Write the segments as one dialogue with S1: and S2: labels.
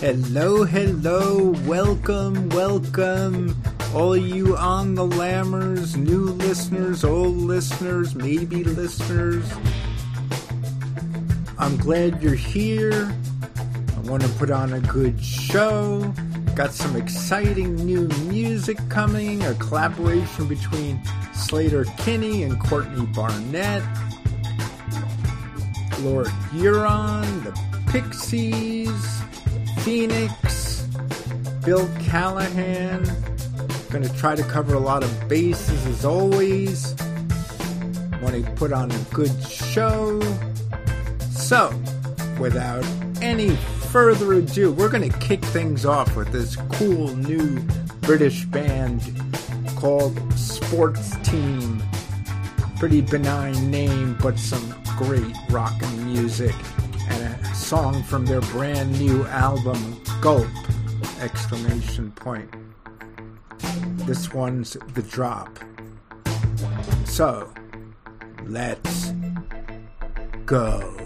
S1: Hello, hello, welcome, welcome, all you on the lammers, new listeners, old listeners, maybe listeners. I'm glad you're here. I want to put on a good show. Got some exciting new music coming, a collaboration between Slater Kinney and Courtney Barnett. Lord Huron, the Pixies, Phoenix, Bill Callahan. Going to try to cover a lot of bases as always. Want to put on a good show. So, without any further ado, we're going to kick things off with this cool new British band called Sports Team. Pretty benign name, but some great rock and a song from their brand new album Gulp! Exclamation point. This one's the drop. So, let's go.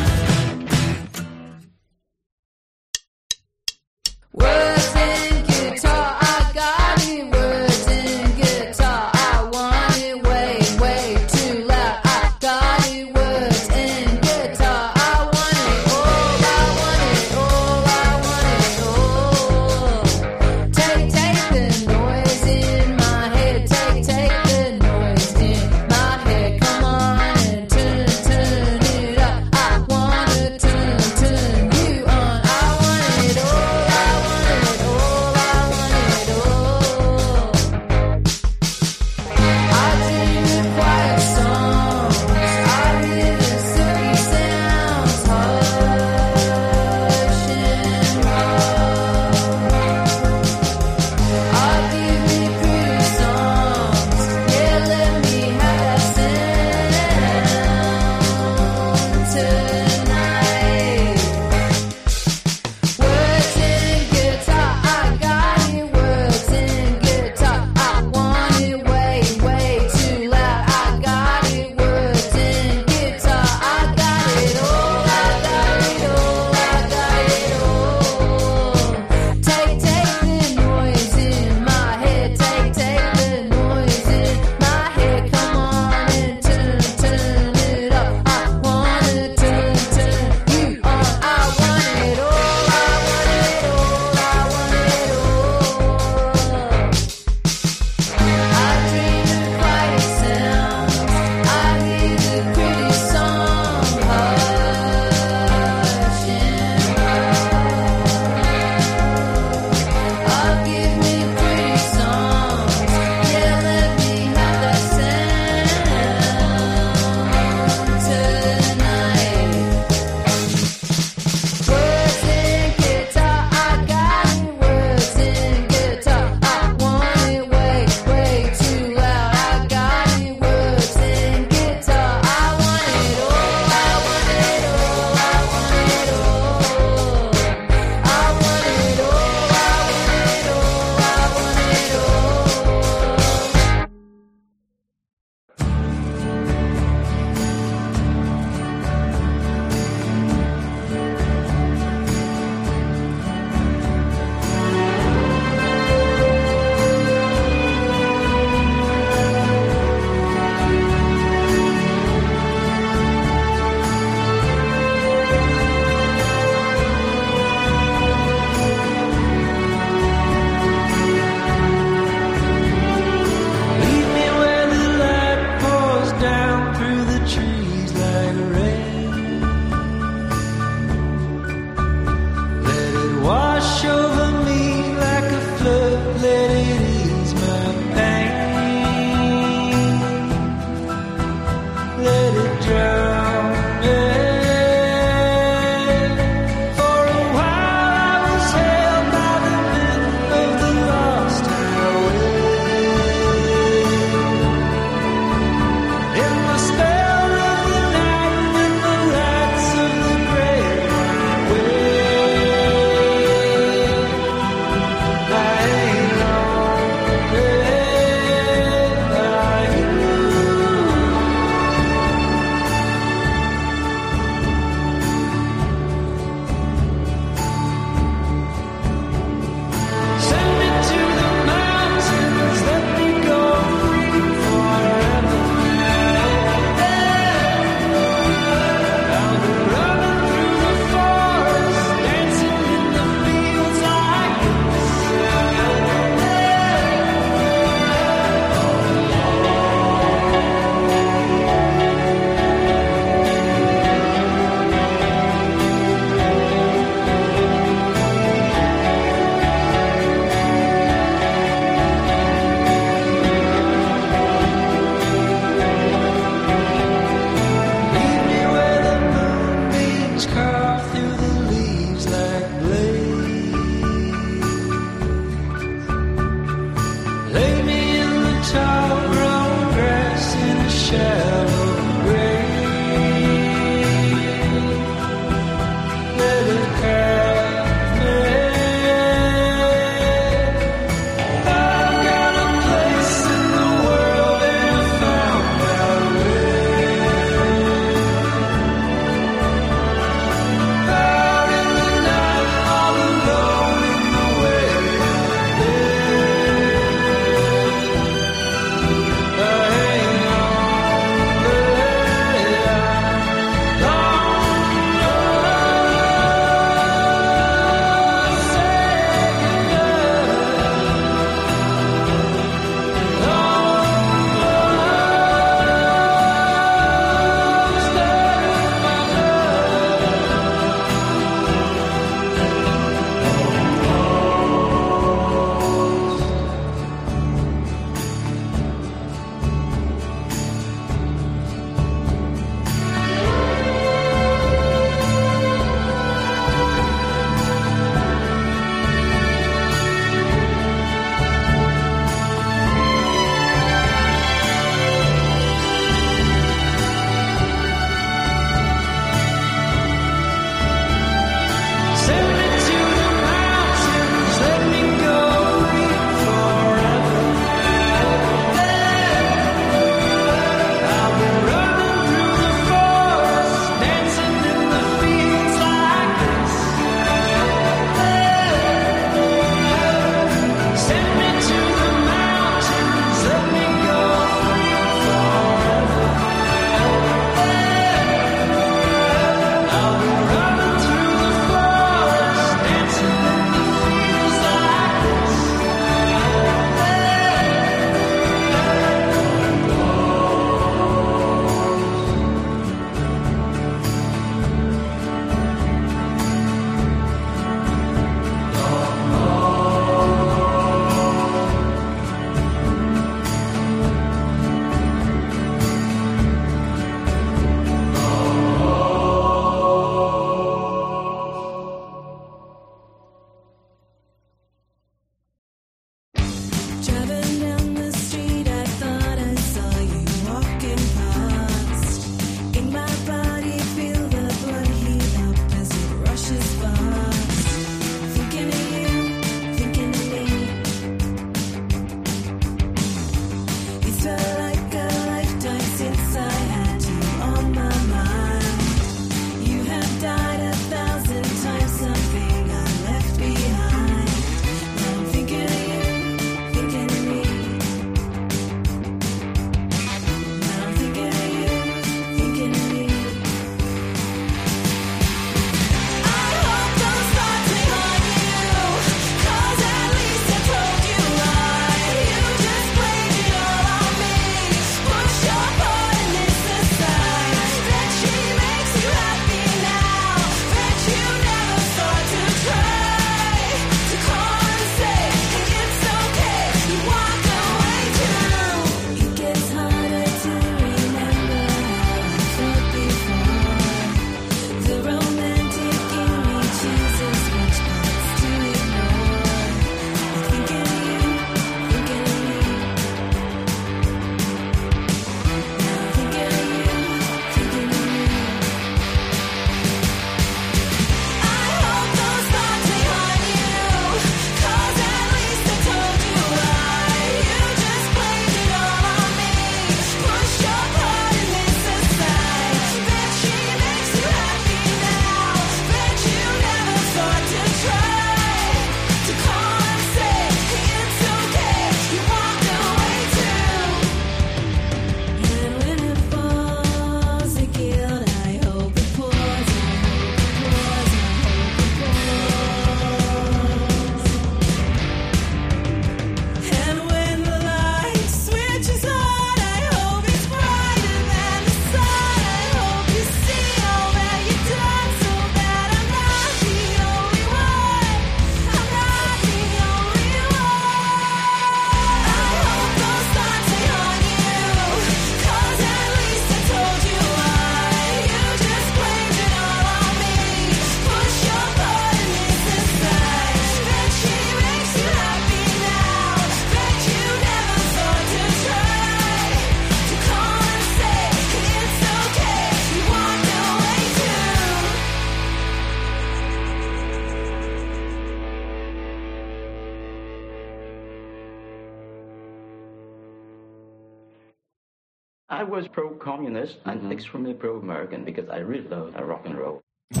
S2: was pro-communist and
S3: mm-hmm.
S2: extremely pro-American because I really loved rock and roll. Yeah,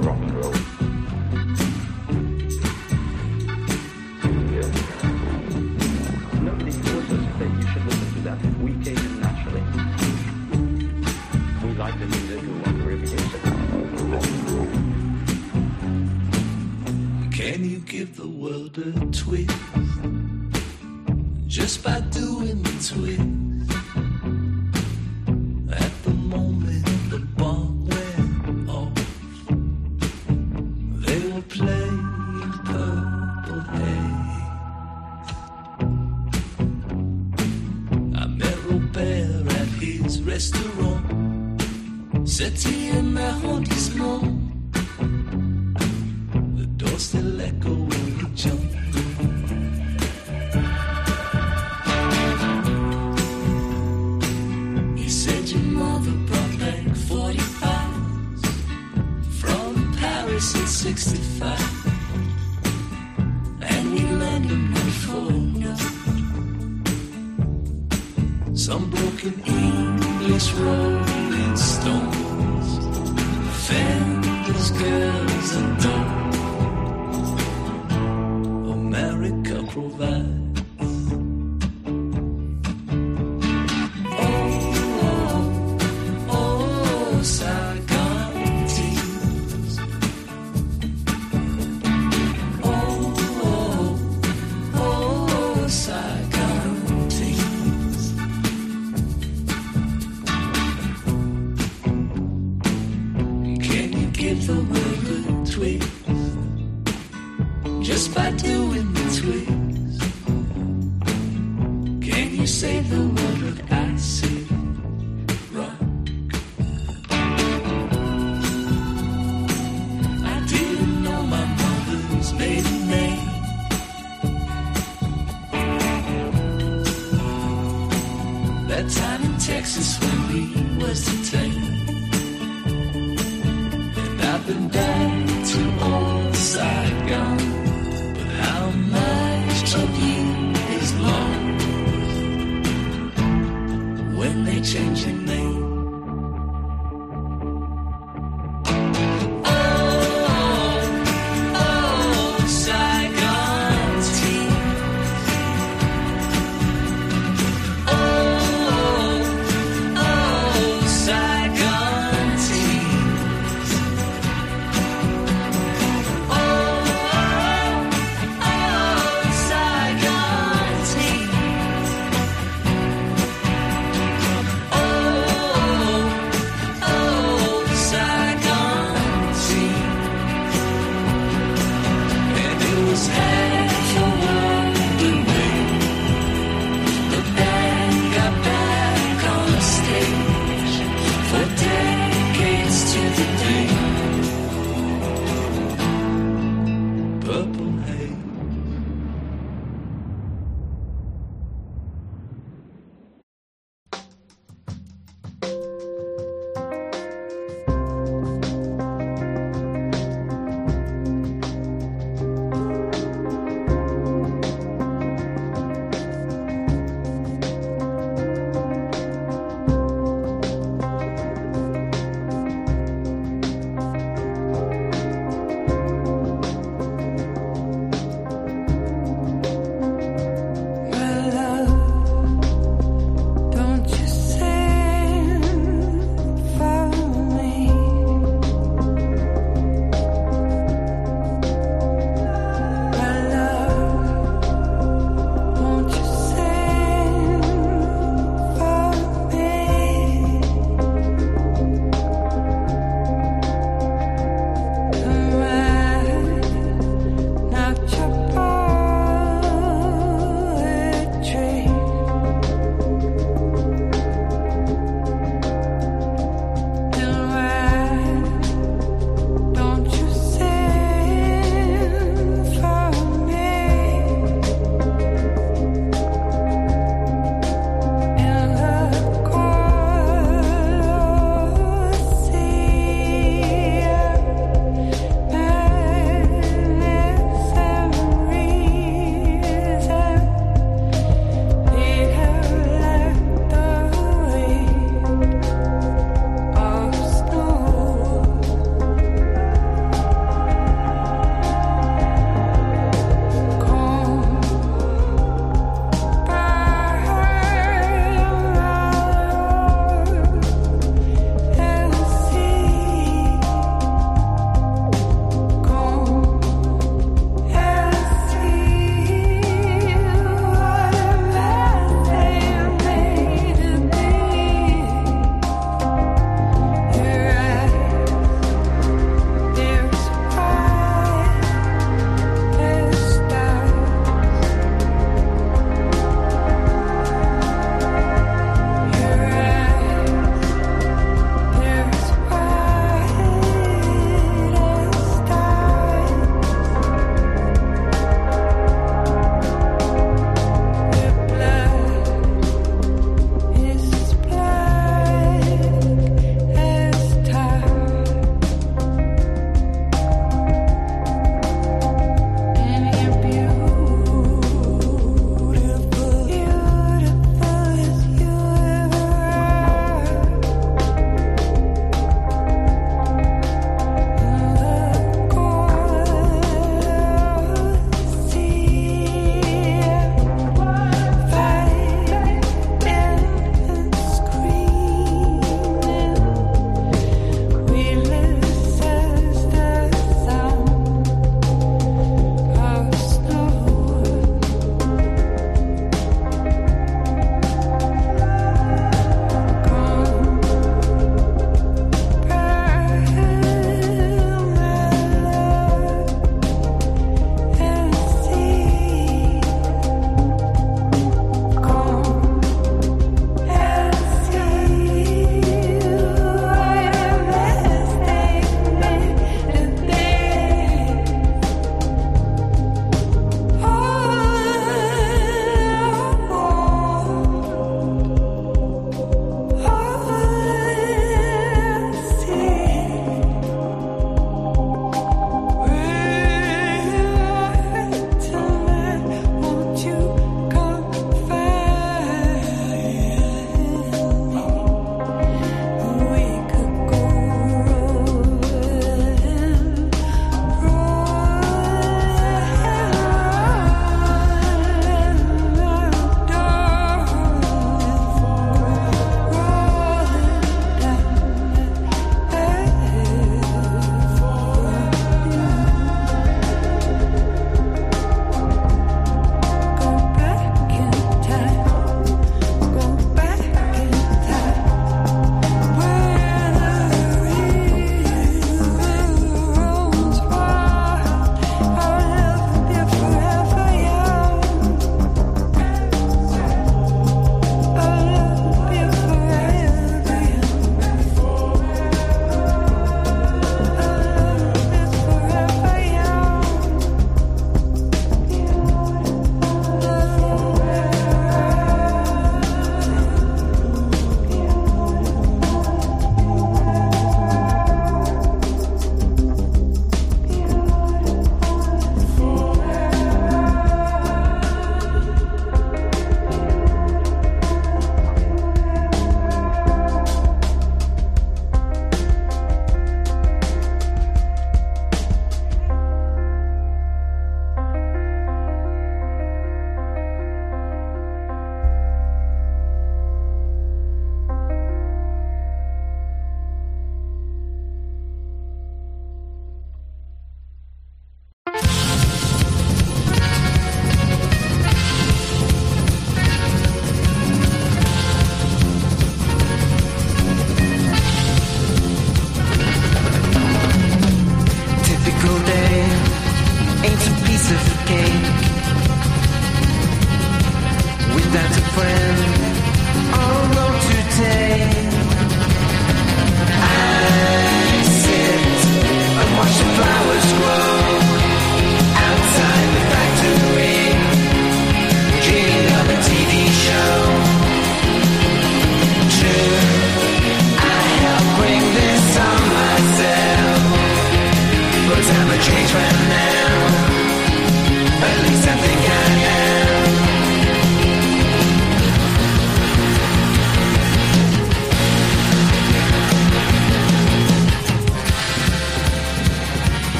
S2: rock and roll. Nobody forced us to you should listen to that. We came in naturally. We like the music, we want to really rock.
S4: Can you give the world a twist? just by doing the twist.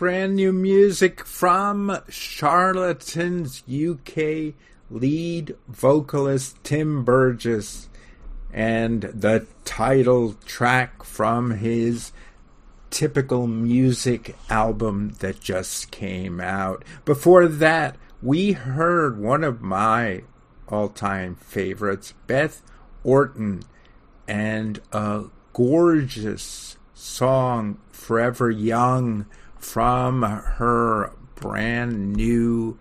S1: Brand new music from Charlatans UK lead vocalist Tim Burgess and the title track from his typical music album that just came out. Before that, we heard one of my all time favorites, Beth Orton, and a gorgeous song, Forever Young, from her brand new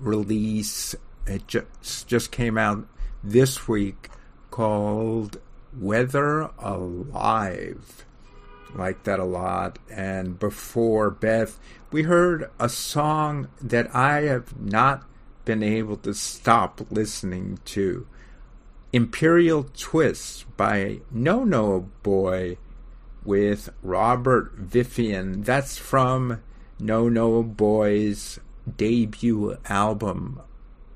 S1: release. It just, just came out this week called Weather Alive like that a lot. And before Beth, we heard a song that I have not been able to stop listening to Imperial Twist by No No Boy with Robert Vifian. That's from No No Boy's debut album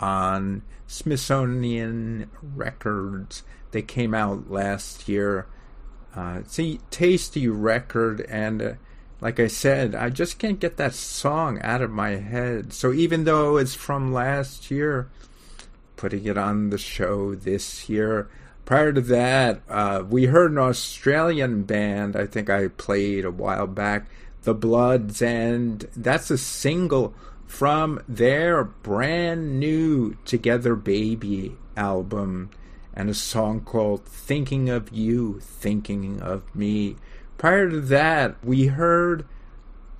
S1: on Smithsonian Records. They came out last year. Uh, it's a tasty record, and uh, like I said, I just can't get that song out of my head. So even though it's from last year, putting it on the show this year. Prior to that, uh, we heard an Australian band I think I played a while back, The Bloods, and that's a single from their brand new Together Baby album and a song called Thinking of You, Thinking of Me. Prior to that, we heard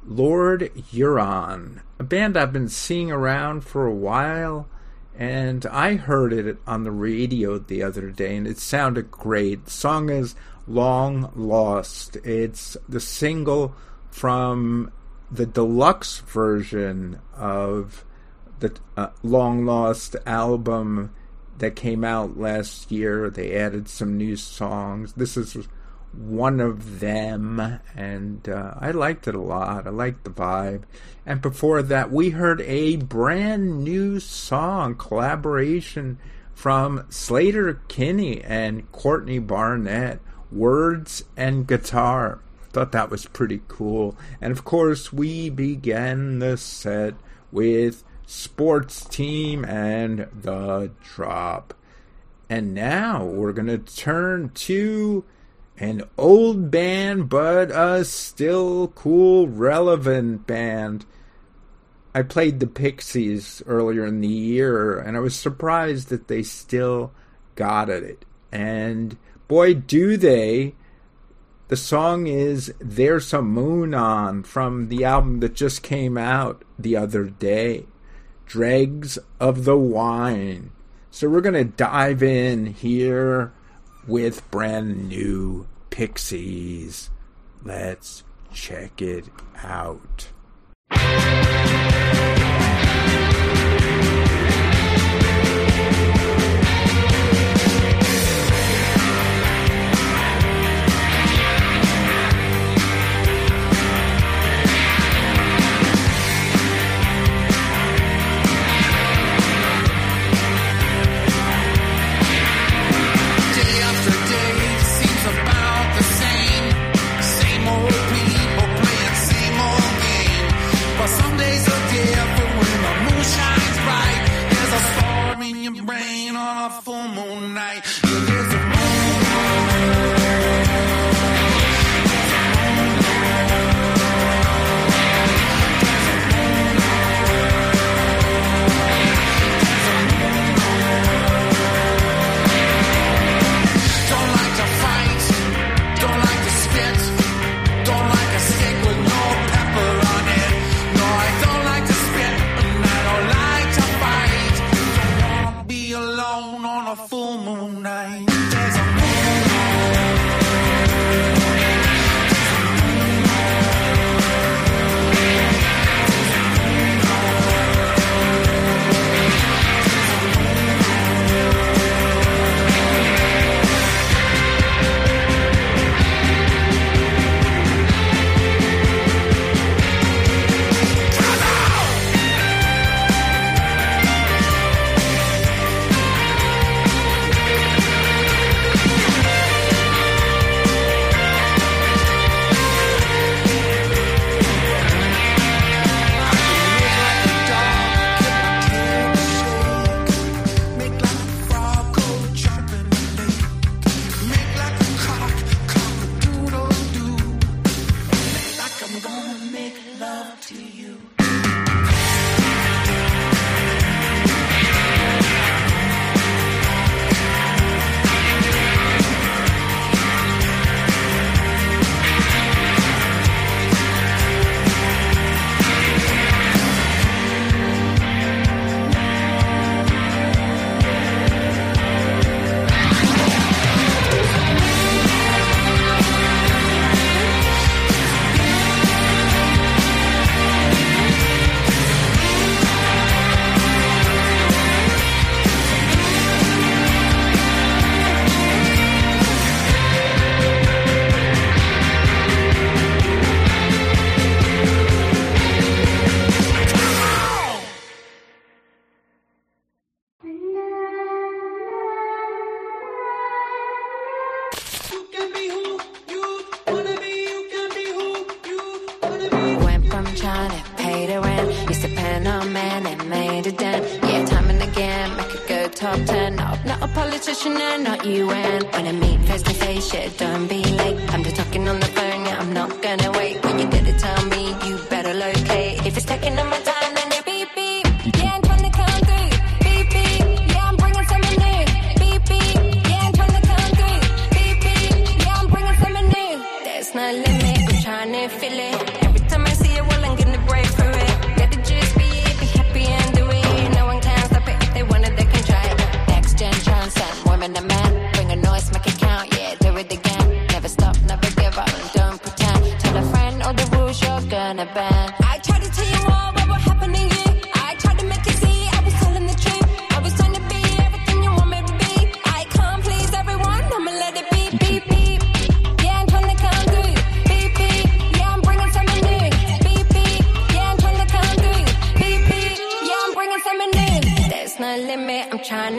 S1: Lord Huron, a band I've been seeing around for a while, and I heard it on the radio the other day, and it sounded great. Song is Long Lost. It's the single from the deluxe version of the uh, Long Lost album that came out last year. They added some new songs. This is one of them, and uh, I liked it a lot. I liked the vibe. And before that, we heard a brand new song collaboration from Sleater-Kinney and Courtney Barnett, Words and Guitar. Thought that was pretty cool. And of course, we began the set with Sports Team and The Drop. And now we're going to turn to an old band, but a still cool, relevant band. I played the Pixies earlier in the year, and I was surprised that they still got at it. And boy, do they! The song is There's a Moon On from the album that just came out the other day Dregs of the Wine. So we're going to dive in here with brand new Pixies. Let's check it out.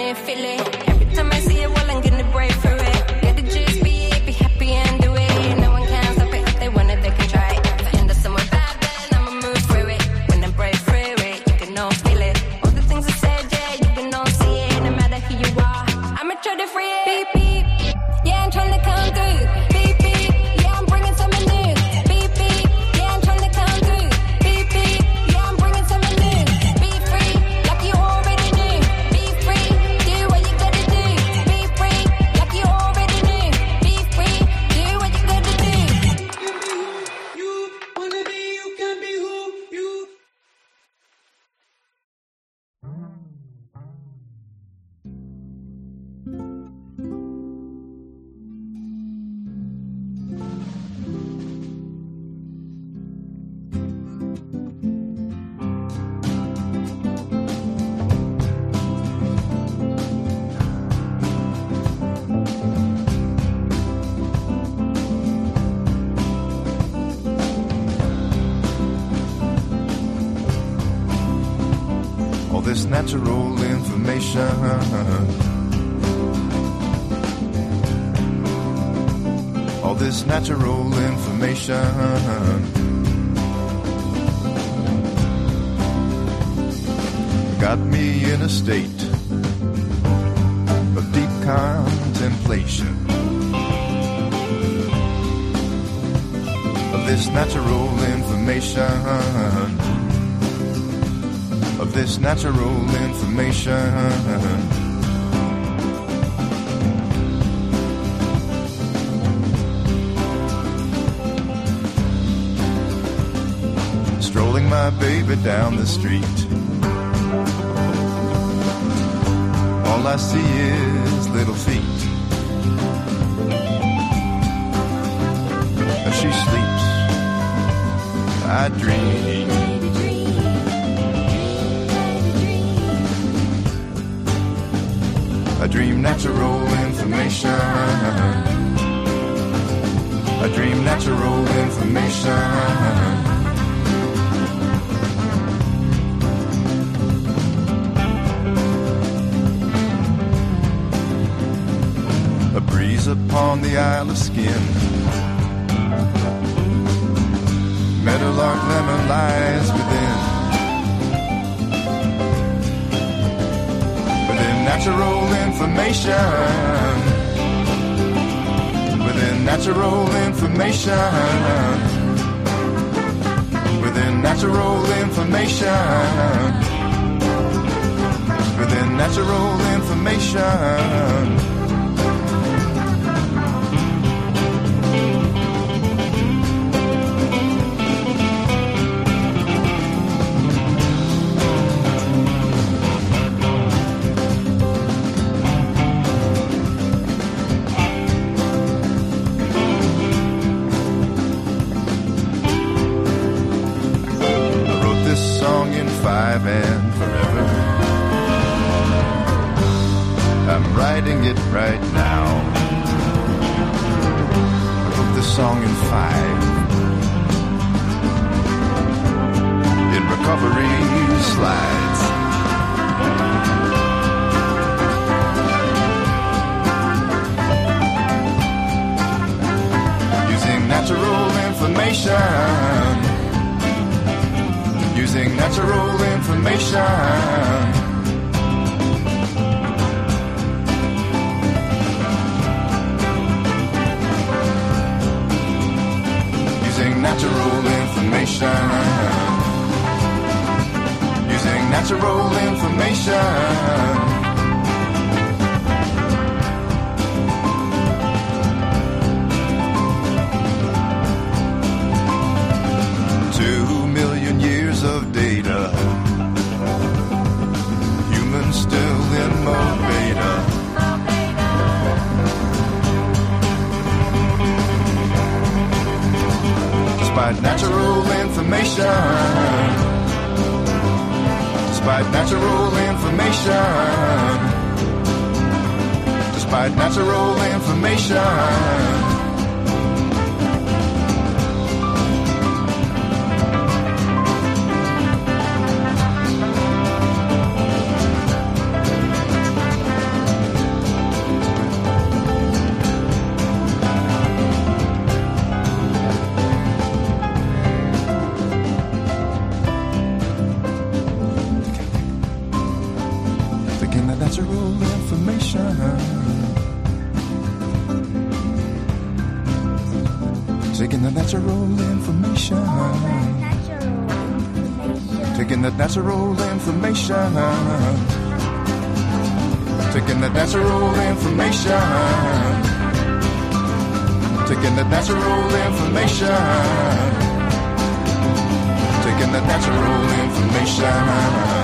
S5: i
S6: feel it. the
S7: street. upon the Isle of Skin. Meadowlark lemon lies within. Within natural information. Within natural information. Within natural information. Within natural information
S8: natural information. Taking the natural information. Taking the natural information. Taking the natural information.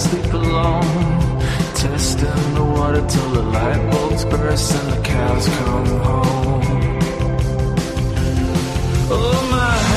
S9: sleep alone. Testing the water till the light bulbs burst and the cows come home. Oh my.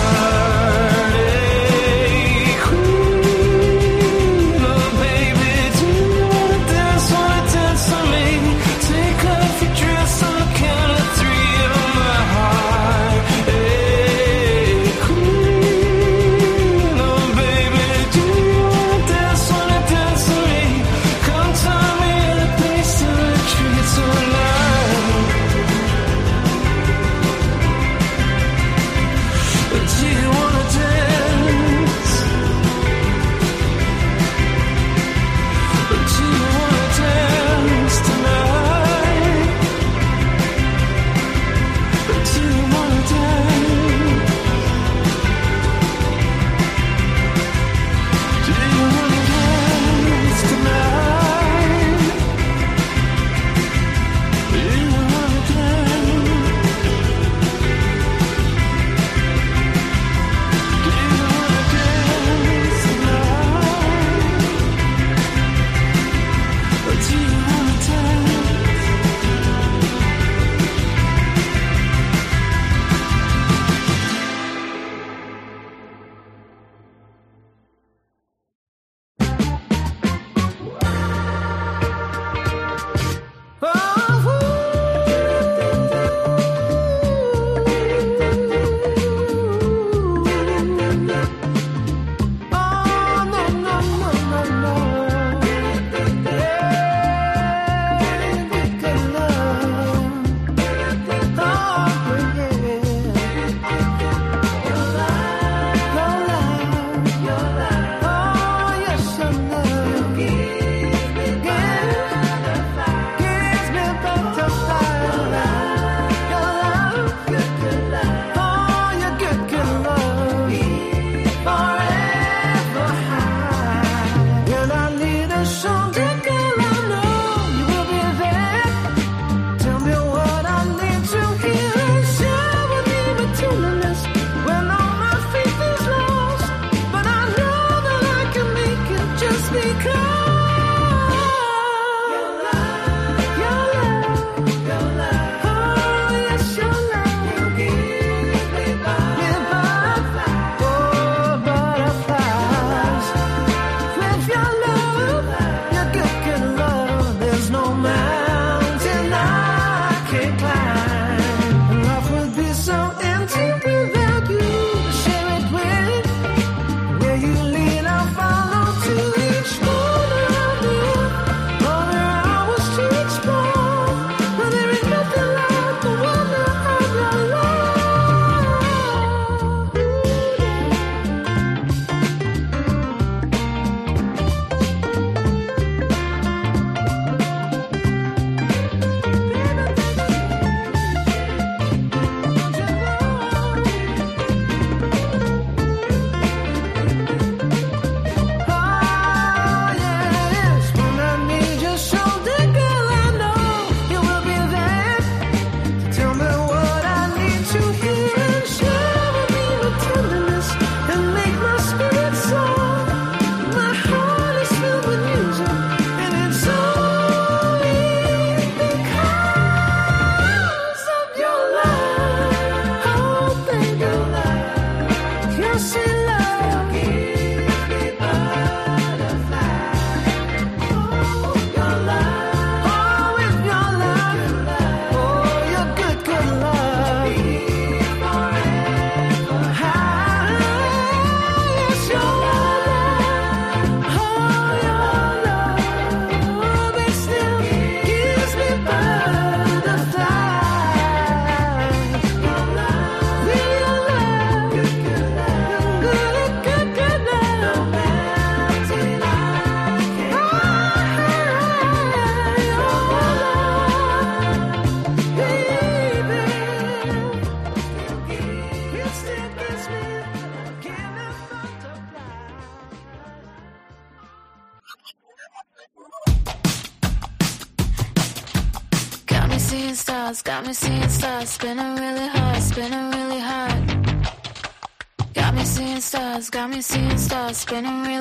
S10: Spinning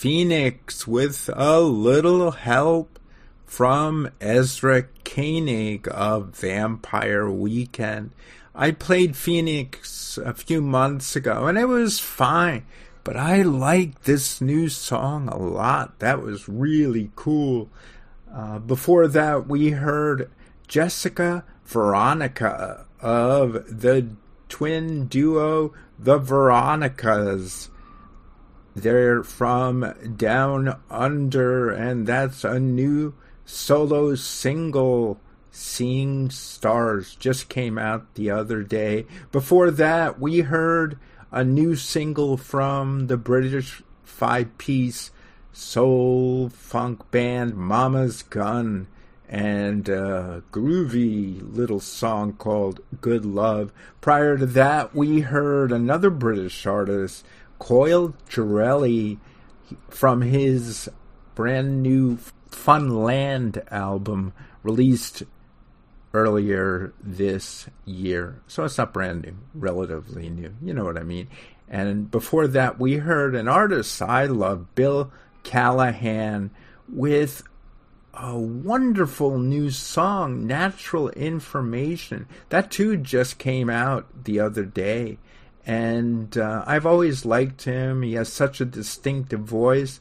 S1: Phoenix with a little help from Ezra Koenig of Vampire Weekend. I played Phoenix a few months ago and it was fine, but I like this new song a lot. That was really cool. Uh, before that, we heard Jessica Veronica of the twin duo The Veronicas. They're from Down Under, and that's a new solo single. Seeing Stars just came out the other day. Before that, we heard a new single from the British five piece soul funk band Mama's Gun and a groovy little song called Good Love. Prior to that, we heard another British artist, Coyle Girelli, from his brand new Fun Land album released earlier this year. So it's not brand new, relatively new. You know what I mean. And before that, we heard an artist I love, Bill Callahan, with a wonderful new song, Natural Information. That too just came out the other day. And uh, I've always liked him. He has such a distinctive voice.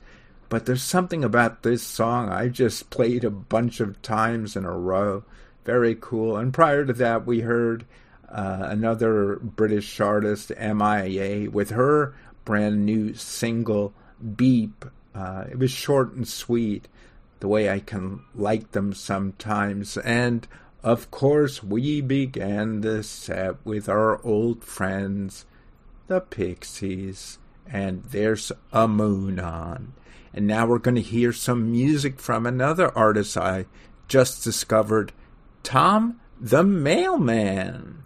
S1: But there's something about this song I just played a bunch of times in a row. Very cool. And prior to that, we heard uh, another British artist, MIA, with her brand new single, Beep. Uh, it was short and sweet, the way I can like them sometimes. And of course, we began the set with our old friends, the Pixies, and there's a moon on. And now we're going to hear some music from another artist I just discovered, Tom the Mailman.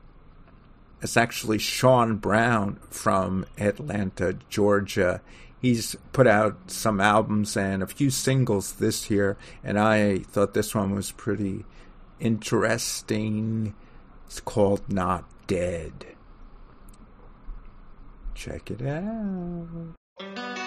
S1: It's actually Sean Brown from Atlanta, Georgia. He's put out some albums and a few singles this year, and I thought this one was pretty interesting. It's called Not Dead. Check it out.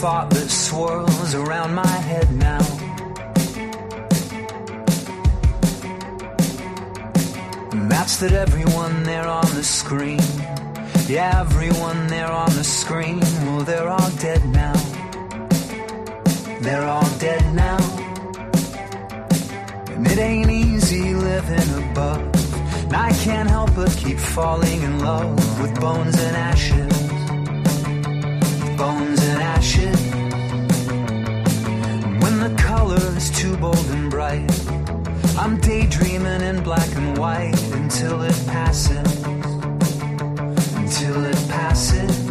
S11: thought that swirls around my head now. And that's that everyone there on the screen, yeah, everyone there on the screen, well, they're all dead now. They're all dead now. And it ain't easy living above. And I can't help but keep falling in love with bones and ashes. colors too bold and bright. I'm daydreaming in black and white until it passes. Until it passes.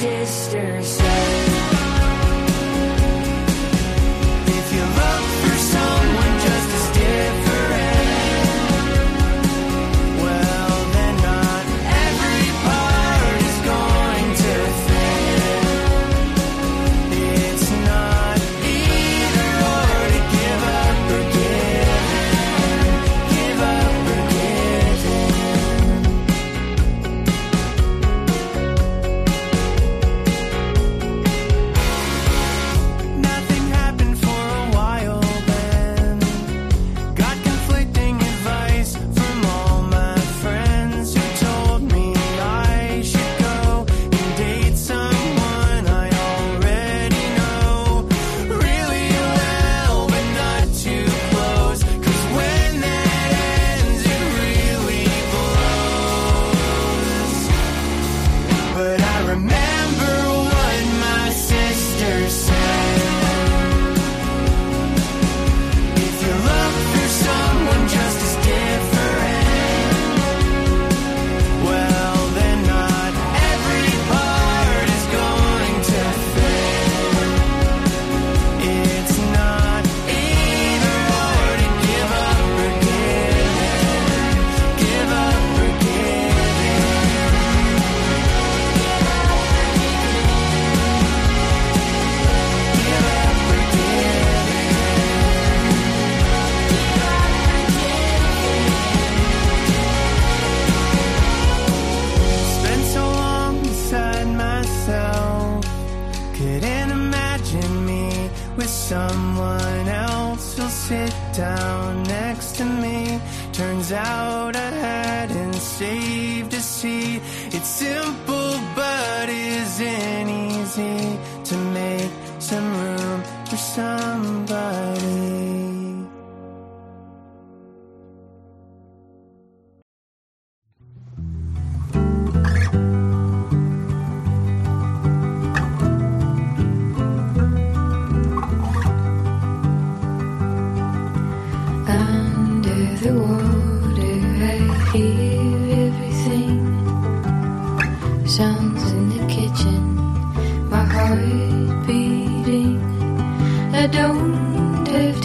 S12: sister.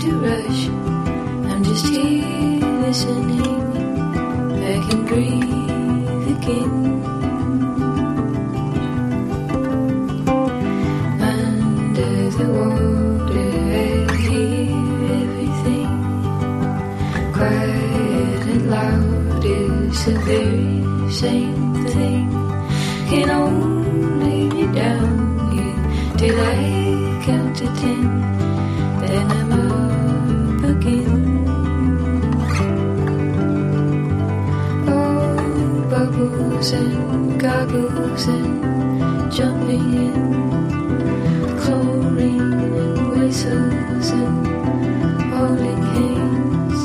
S8: to
S12: rush. I'm just here listening. I can breathe again. Under the water, I hear everything. Quiet and loud is the very same thing. Can only be down here till I. goggles and goggles and jumping in chlorine and whistles and holding hands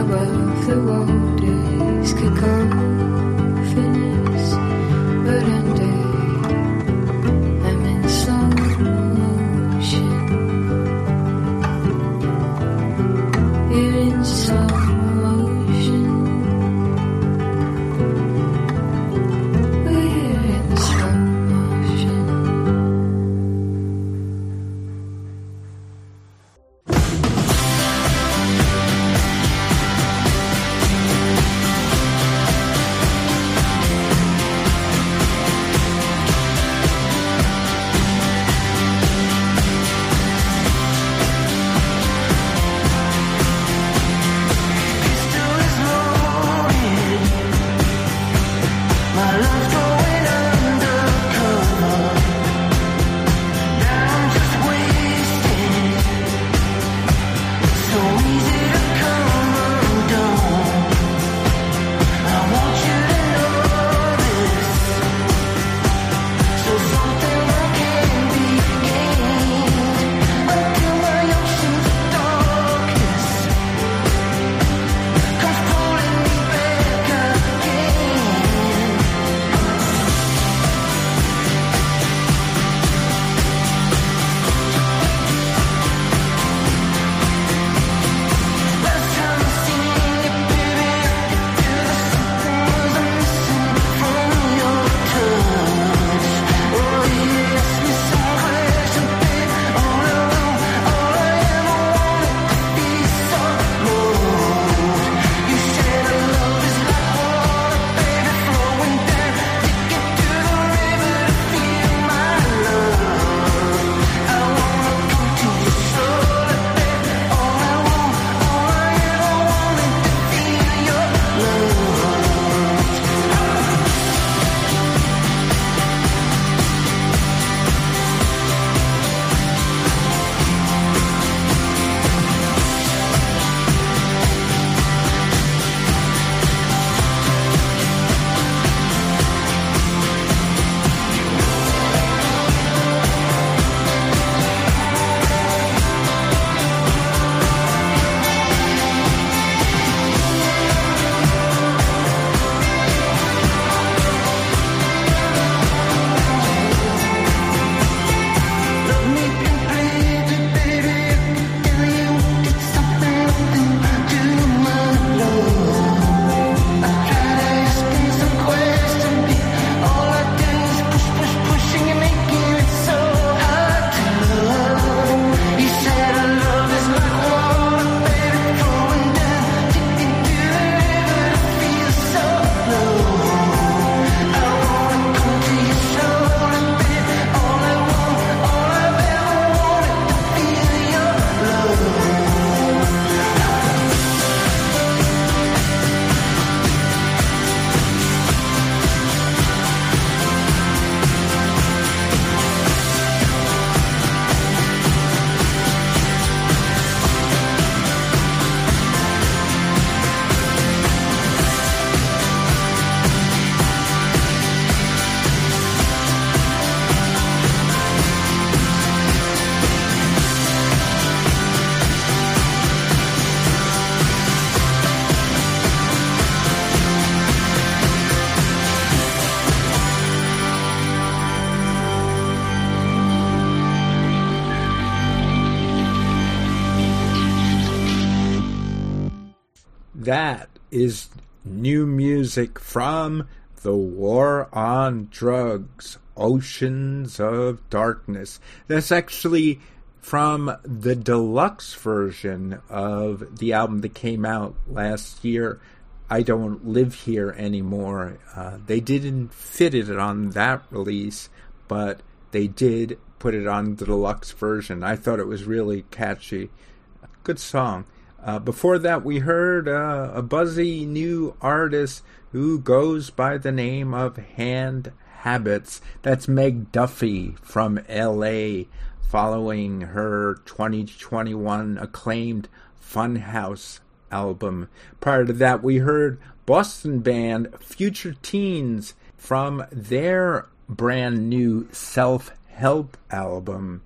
S12: above the waters
S1: could go. From The War on Drugs, Oceans of Darkness. That's actually from the deluxe version of the album that came out last year. I Don't Live Here Anymore. Uh, they didn't fit it on that release, but they did put it on the deluxe version. I thought it was really catchy. Good song. Uh, before that, we heard uh, a buzzy new artist who goes by the name of Hand Habits. That's Meg Duffy from LA, following her 2021 acclaimed Funhouse album. Prior to that, we heard Boston band Future Teens from their brand new self help album.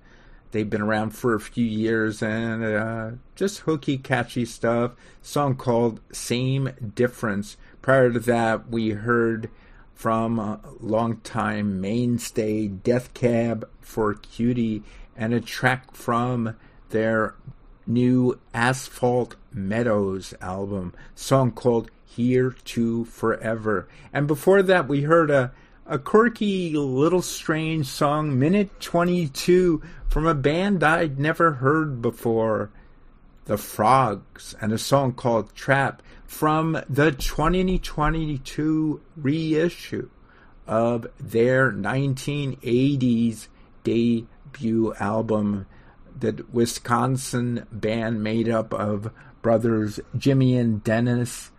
S1: They've been around for a few years and uh, just hooky, catchy stuff. Song called Same Difference. Prior to that, we heard from longtime mainstay Death Cab for Cutie and a track from their new Asphalt Meadows album, song called Here to Forever. And before that, we heard a, a quirky, little strange song, Minute 22, from a band I'd never heard before, The Frogs, and a song called Trap from the 2022 reissue of their 1980s debut album that Wisconsin band made up of brothers Jimmy and Dennis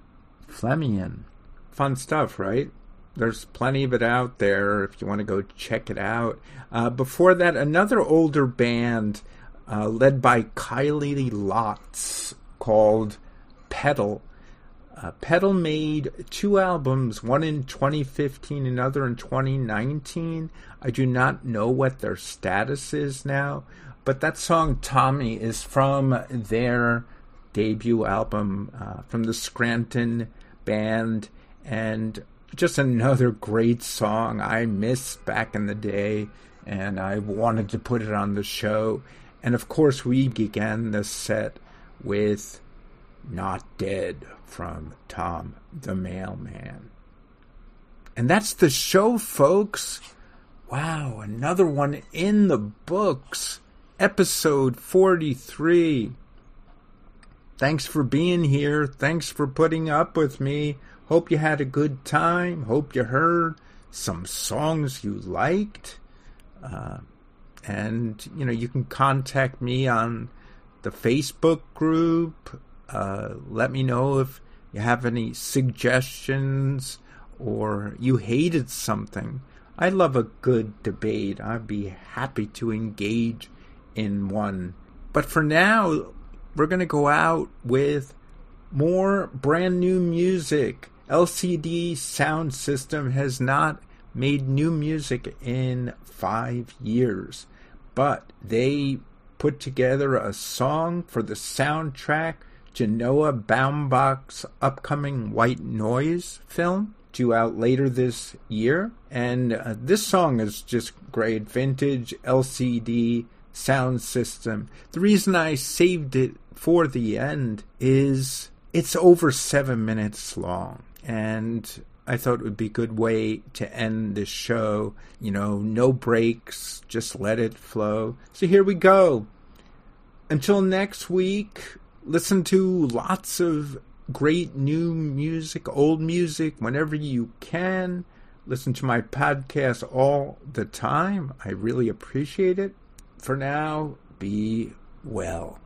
S1: Flemion. Fun stuff, right? There's plenty of it out there if you want to go check it out. Uh, before that, another older band uh, led by Kiley Lotz called Petal. Uh, Petal made two albums, one in 2015, another in 2019. I do not know what their status is now, but that song Tommy is from their debut album uh, from the Scranton band, and just another great song I missed back in the day, and I wanted to put it on the show. And of course, we began the set with Not Dead from Tom the Mailman. And that's the show, folks. Wow, another one in the books. Episode 43. Thanks for being here. Thanks for putting up with me. Hope you had a good time. Hope you heard some songs you liked. Uh, and, you know, you can contact me on the Facebook group. Uh, let me know if you have any suggestions or you hated something. I love a good debate. I'd be happy to engage in one. But for now, we're going to go out with more brand new music. LCD Soundsystem has not made new music in five years, but they put together a song for the soundtrack to Noah Baumbach's upcoming White Noise film, due out later this year. And uh, this song is just great vintage LCD Soundsystem. The reason I saved it for the end is it's over seven minutes long. And I thought it would be a good way to end this show. You know, no breaks, just let it flow. So here we go. Until next week, listen to lots of great new music, old music, whenever you can. Listen to my podcast all the time. I really appreciate it. For now, be well.